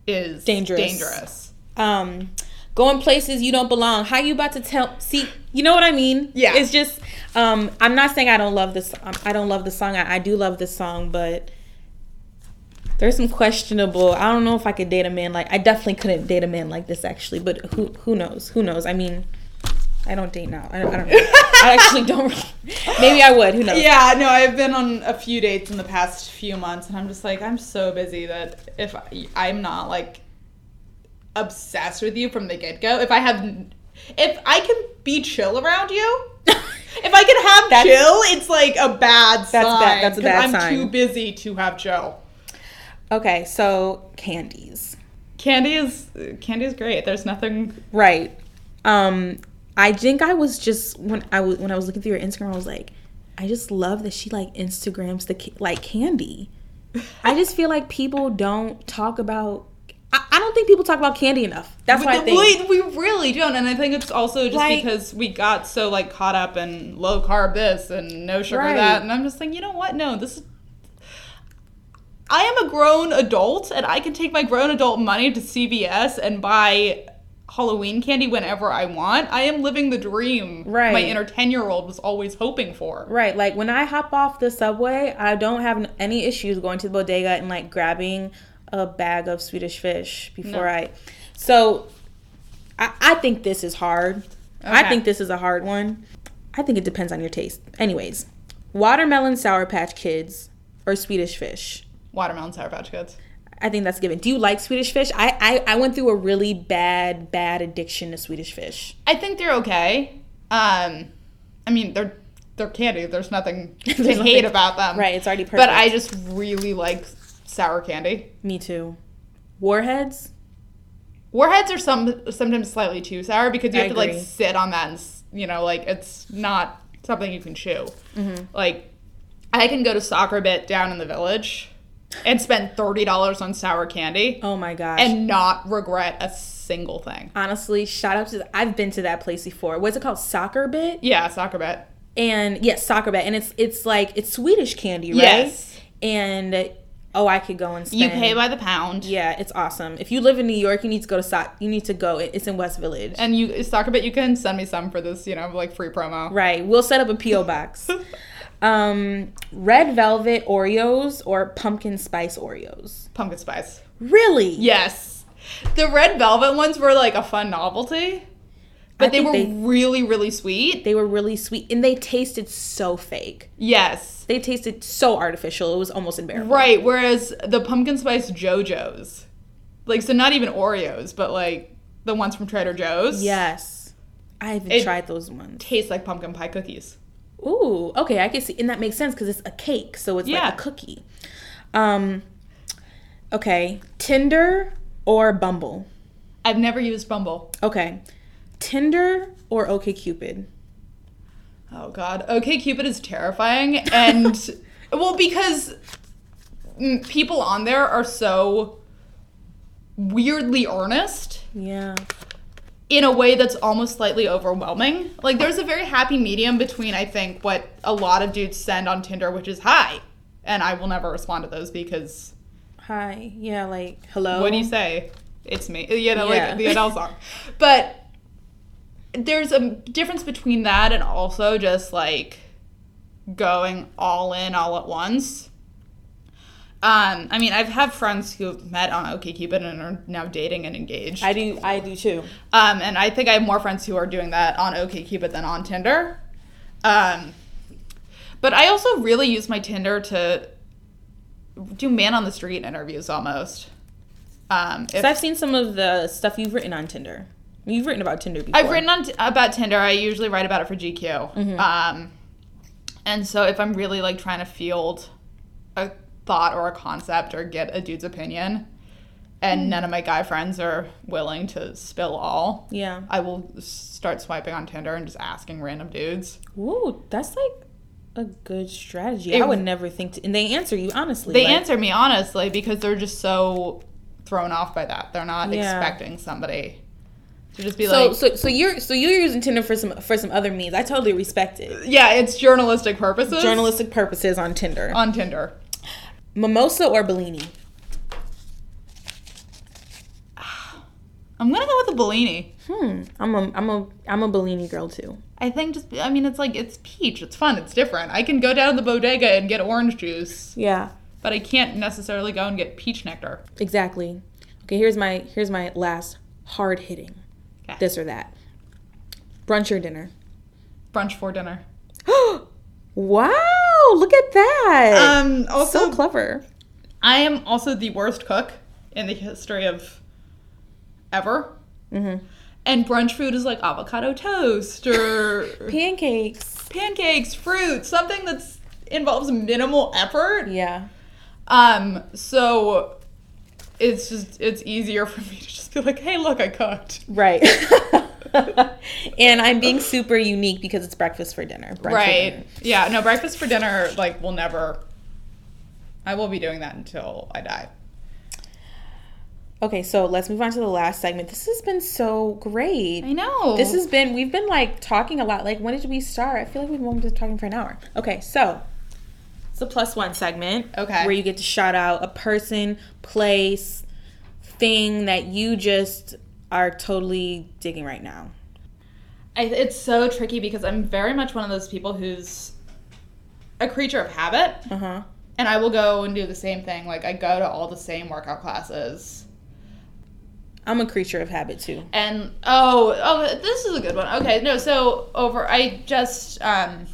Speaker 2: is
Speaker 1: Dangerous.
Speaker 2: dangerous.
Speaker 1: Um, going places you don't belong. How you about to tell? See, you know what I mean?
Speaker 2: Yeah.
Speaker 1: It's just, um, I'm not saying I don't love this. Um, I don't love the song. I, I do love this song, but there's some questionable. I don't know if I could date a man like. I definitely couldn't date a man like this actually. But who who knows? Who knows? I mean, I don't date now. I don't. I, don't know. I actually don't. Maybe I would. Who knows?
Speaker 2: Yeah, no, I've been on a few dates in the past few months, and I'm just like, I'm so busy that if I, I'm not like obsessed with you from the get go, if I have, if I can be chill around you, if I can have
Speaker 1: That's-
Speaker 2: chill, it's like a bad sign.
Speaker 1: That's bad- that's a bad
Speaker 2: I'm
Speaker 1: sign.
Speaker 2: too busy to have chill.
Speaker 1: Okay. So candies.
Speaker 2: Candy is candy is great. There's nothing.
Speaker 1: Right. Um, I think I was just when I was when I was looking through your Instagram, I was like, I just love that she like Instagrams the like candy. I just feel like people don't talk about. I, I don't think people talk about candy enough. That's what I think.
Speaker 2: We, we really don't, and I think it's also just
Speaker 1: Like-
Speaker 2: because we got so like caught up in low carb this and no sugar
Speaker 1: Right.
Speaker 2: that, and I'm just like, you know what? No, this is. I am a grown adult, and I can take my grown adult money to CVS and buy Halloween candy whenever I want. I am living the dream
Speaker 1: Right.
Speaker 2: my inner ten year old was always hoping for.
Speaker 1: Right. Like when I hop off the subway, I don't have any issues going to the bodega and like grabbing a bag of Swedish fish before
Speaker 2: No.
Speaker 1: I. So, I, I think this is hard. I think this is a hard one. I think it depends on your taste. Anyways, watermelon Sour Patch Kids or Swedish fish.
Speaker 2: Watermelon Sour Patch Kids.
Speaker 1: I think that's given. Do you like Swedish fish? I, I I went through a really bad bad addiction to Swedish fish.
Speaker 2: I think they're okay. Um, I mean, they're they're candy. There's nothing to
Speaker 1: There's
Speaker 2: hate
Speaker 1: nothing-
Speaker 2: about them.
Speaker 1: Right, it's already perfect.
Speaker 2: But I just really like sour candy.
Speaker 1: Me too. Warheads.
Speaker 2: Warheads are some sometimes slightly too sour because you
Speaker 1: I
Speaker 2: have to like sit on that and you know like it's not something you can chew.
Speaker 1: Mm-hmm.
Speaker 2: Like I can go to Sockerbit down in the village and spend thirty dollars on sour candy
Speaker 1: Oh my gosh.
Speaker 2: and not regret a single thing.
Speaker 1: honestly, shout out to I've been to that place before. What's it called? Sockerbit?
Speaker 2: Yeah, Sockerbit.
Speaker 1: And yes, Sockerbit. And it's it's like it's Swedish candy, right?
Speaker 2: Yes.
Speaker 1: And oh, I could go and spend.
Speaker 2: You pay by the pound.
Speaker 1: Yeah, it's awesome. If you live in New York, you need to go to Soc. You need to go. It's in West Village.
Speaker 2: And you Sockerbit, you can send me some for this, you know, like free promo.
Speaker 1: right. We'll set up a PO box. um, red velvet Oreos or pumpkin spice Oreos.
Speaker 2: Pumpkin spice.
Speaker 1: Really?
Speaker 2: Yes. The red velvet ones were like a fun novelty. But
Speaker 1: I
Speaker 2: they were
Speaker 1: they-
Speaker 2: really, really sweet.
Speaker 1: They were really sweet and they tasted so fake.
Speaker 2: Yes.
Speaker 1: They tasted so artificial. It was almost unbearable.
Speaker 2: Right. Whereas the pumpkin spice Joe-Joe's, like, so not even Oreos, but like the ones from Trader Joe's.
Speaker 1: Yes. I haven't
Speaker 2: It-
Speaker 1: tried those ones.
Speaker 2: Tastes like pumpkin pie cookies.
Speaker 1: Ooh, okay, I can see, and that makes sense because it's a cake, so it's
Speaker 2: Yeah.
Speaker 1: like a cookie. Um, okay, Tinder or Bumble?
Speaker 2: I've never used Bumble.
Speaker 1: Okay, Tinder or OkCupid?
Speaker 2: Oh God. Okay, Cupid is terrifying, and well, because people on there are so weirdly earnest
Speaker 1: Yeah,
Speaker 2: in a way that's almost slightly overwhelming. Like, there's a very happy medium between I think what a lot of dudes send on Tinder, which is hi, and I will never respond to those because
Speaker 1: hi, yeah, like hello.
Speaker 2: what do you say? It's me. You know,
Speaker 1: Yeah.
Speaker 2: like the Adele song. But there's a difference between that and also just like going all in all at once. Um, I mean, I've had friends who have met on OkCupid and are now dating and engaged.
Speaker 1: I do, I do too.
Speaker 2: Um, and I think I have more friends who are doing that on OkCupid than on Tinder. Um, but I also really use my Tinder to do man on the street interviews almost. Um, if-
Speaker 1: So I've seen some of the stuff you've written on Tinder. You've written about Tinder before.
Speaker 2: I've written on t- about Tinder. I usually write about it for GQ.
Speaker 1: Mm-hmm.
Speaker 2: Um, and so if I'm really like trying to field a thought or a concept or get a dude's opinion, and
Speaker 1: Hmm.
Speaker 2: none of my guy friends are willing to spill all,
Speaker 1: Yeah.
Speaker 2: I will start swiping on Tinder and just asking random dudes.
Speaker 1: Ooh, that's like a good strategy.
Speaker 2: It-
Speaker 1: I would never think to, and they answer you honestly.
Speaker 2: They
Speaker 1: like-
Speaker 2: answer me honestly because they're just so thrown off by that. They're not
Speaker 1: Yeah.
Speaker 2: expecting somebody to just be
Speaker 1: So,
Speaker 2: like,
Speaker 1: so, so you're, so you're using Tinder for some, for some other means. I totally respect it.
Speaker 2: yeah, it's journalistic purposes.
Speaker 1: Journalistic purposes on Tinder.
Speaker 2: on Tinder.
Speaker 1: Mimosa or Bellini?
Speaker 2: I'm gonna go with a Bellini.
Speaker 1: Hmm. I'm a, I'm a, I'm a Bellini girl too.
Speaker 2: I think just I mean it's like it's peach. It's fun. It's different. I can go down to the bodega and get orange juice,
Speaker 1: Yeah.
Speaker 2: but I can't necessarily go and get peach nectar.
Speaker 1: Exactly. Okay. Here's my, here's my last hard hitting.
Speaker 2: Okay.
Speaker 1: This or that. Brunch or dinner?
Speaker 2: Brunch for dinner.
Speaker 1: wow! Look at that.
Speaker 2: Um. Also,
Speaker 1: so clever.
Speaker 2: I am also the worst cook in the history of ever.
Speaker 1: Mm-hmm.
Speaker 2: And brunch food is like avocado toast or
Speaker 1: Pancakes.
Speaker 2: pancakes, fruit, something that involves minimal effort.
Speaker 1: Yeah.
Speaker 2: Um, so it's just it's easier for me to just be like, hey, look, I cooked.
Speaker 1: Right. and I'm being super unique because it's breakfast for dinner. Brunch for
Speaker 2: right.
Speaker 1: dinner.
Speaker 2: Yeah. No, breakfast for dinner, like, will never. I will be doing that until I die.
Speaker 1: Okay, so let's move on to the last segment. This has been so great.
Speaker 2: I know.
Speaker 1: This has been we've been like talking a lot. Like when did we start? I feel like we've only been talking for an hour. Okay, so it's a plus one segment.
Speaker 2: Okay.
Speaker 1: Where you get to shout out a person, place, thing that you just are totally digging right now.
Speaker 2: I, it's so tricky because I'm very much one of those people who's a creature of habit,
Speaker 1: Uh huh.
Speaker 2: and I will go and do the same thing. Like I go to all the same workout classes.
Speaker 1: I'm a creature of habit too.
Speaker 2: And oh, oh, this is a good one. Okay, no, so over I just um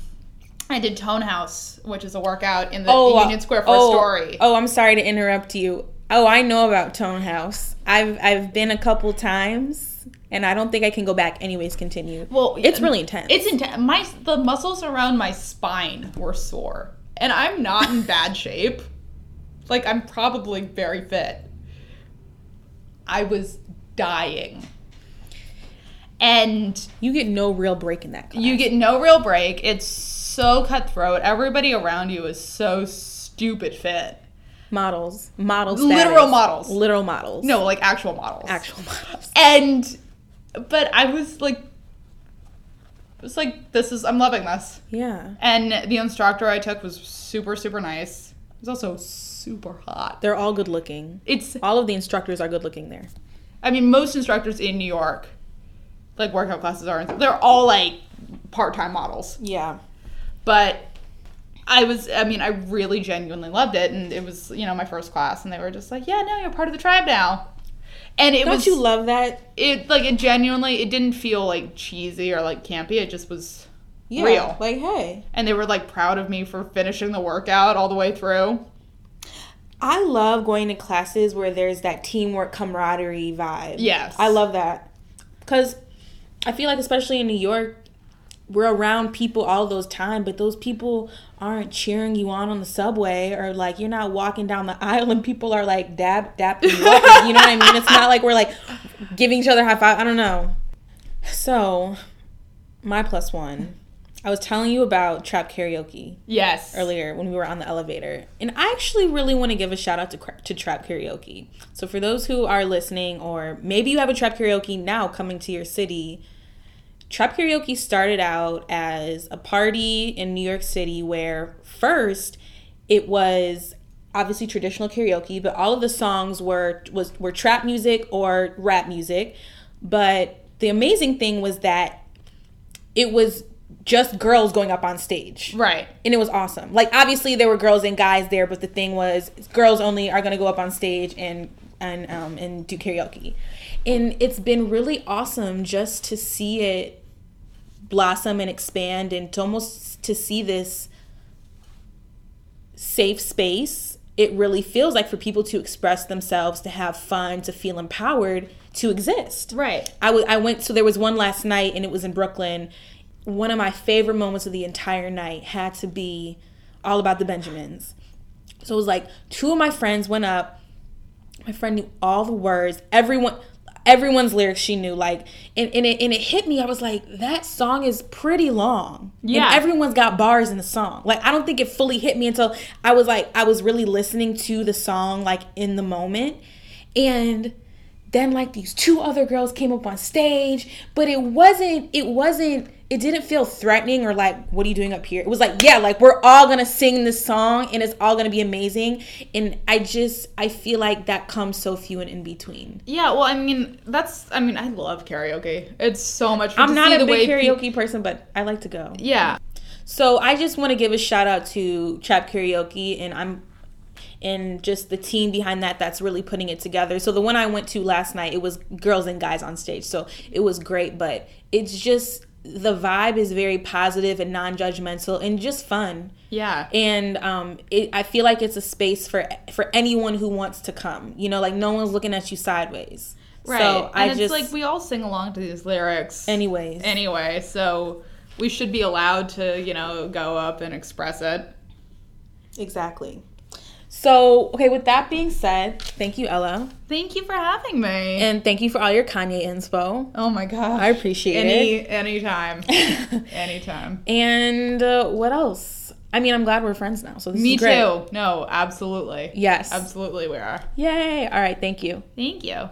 Speaker 2: I did Tone House, which is a workout in the Union Square for
Speaker 1: oh,
Speaker 2: a story.
Speaker 1: Oh, I'm sorry to interrupt you. Oh, I know about Tone House. I've I've been a couple times, and I don't think I can go back. Anyways, continue.
Speaker 2: Well,
Speaker 1: it's um, really intense.
Speaker 2: It's intense. My the muscles around my spine were sore, and I'm not in bad shape. Like I'm probably very fit. I was dying. And
Speaker 1: you get no real break in that. Class.
Speaker 2: you get no real break. It's so cutthroat. Everybody around you is so stupid fit.
Speaker 1: Models, models,
Speaker 2: Literal models.
Speaker 1: literal models.
Speaker 2: No, like actual models.
Speaker 1: actual models.
Speaker 2: And but I was like it's like this is I'm loving this.
Speaker 1: Yeah,
Speaker 2: And the instructor I took was super, super nice. He was also super hot.
Speaker 1: they're all good looking.
Speaker 2: It's,
Speaker 1: All of the instructors are good looking there.
Speaker 2: I mean, most instructors in New York, like workout classes are, they're all like part time models.
Speaker 1: Yeah.
Speaker 2: But I was, I mean, I really genuinely loved it. And it was, you know, my first class. And they were just like, yeah, no, you're part of the tribe now. And it was
Speaker 1: Don't
Speaker 2: was,
Speaker 1: you love that?
Speaker 2: it, like, it genuinely, it didn't feel like cheesy or like campy. It just was
Speaker 1: Yeah.
Speaker 2: real.
Speaker 1: Like, hey,
Speaker 2: And they were like proud of me for finishing the workout all the way through.
Speaker 1: I love going to classes where there's that teamwork camaraderie vibe.
Speaker 2: Yes.
Speaker 1: I love that. Because I feel like especially in New York, we're around people all those time, but those people aren't cheering you on on the subway or like you're not walking down the aisle and people are like dab dab you, you know what I mean? It's not like we're like giving each other high five. I don't know. So, my plus one. I was telling you about trap karaoke.
Speaker 2: Yes.
Speaker 1: Earlier when we were on the elevator. And I actually really want to give a shout out to, to trap karaoke. So for those who are listening or maybe you have a trap karaoke now coming to your city, trap karaoke started out as a party in New York City where first it was obviously traditional karaoke, but all of the songs were was were trap music or rap music. But the amazing thing was that it was just girls going up on stage.
Speaker 2: Right.
Speaker 1: And it was awesome. Like obviously there were girls and guys there, but the thing was girls only are gonna go up on stage and and um and do karaoke. And it's been really awesome just to see it blossom and expand and to almost to see this safe space. It really feels like for people to express themselves, to have fun, to feel empowered, to exist.
Speaker 2: Right.
Speaker 1: I, w- I went so there was one last night and it was in Brooklyn one of my favorite moments of the entire night had to be all about the Benjamins. So it was like two of my friends went up. My friend knew all the words. Everyone everyone's lyrics she knew like and, and it and it hit me. I was like that song is pretty long. Yeah. and everyone's got bars in the song. Like i don't think it fully hit me until i was like i was really listening to the song like in the moment. And then like these two other girls came up on stage but it wasn't it wasn't it didn't feel threatening or like what are you doing up here? It was like yeah like we're all gonna sing this song and it's all gonna be amazing. And i just i feel like that comes so few and in between.
Speaker 2: Yeah well i mean that's i mean i love karaoke. It's so much
Speaker 1: fun i'm not a big karaoke pe- person but i like to go.
Speaker 2: Yeah.
Speaker 1: So i just want to give a shout out to trap karaoke and i'm and just the team behind that that's really putting it together. So the one I went to last night, it was girls and guys on stage. So it was great, but it's just the vibe is very positive and non-judgmental and just fun.
Speaker 2: Yeah.
Speaker 1: And um it, I feel like it's a space for for anyone who wants to come. You know, like no one's looking at you sideways.
Speaker 2: Right. So and I it's just like we all sing along to these lyrics.
Speaker 1: Anyways.
Speaker 2: Anyway, so we should be allowed to, you know, go up and express it.
Speaker 1: Exactly. So, okay, with that being said, thank you, Ella.
Speaker 2: Thank you for having me.
Speaker 1: And thank you for all your Kanye inspo.
Speaker 2: Oh my god.
Speaker 1: I appreciate
Speaker 2: Any,
Speaker 1: it.
Speaker 2: Anytime. anytime.
Speaker 1: And uh, what else? I mean, I'm glad we're friends now. So
Speaker 2: Me
Speaker 1: too.
Speaker 2: No, absolutely.
Speaker 1: Yes.
Speaker 2: Absolutely we are.
Speaker 1: Yay. All right, thank you.
Speaker 2: Thank you.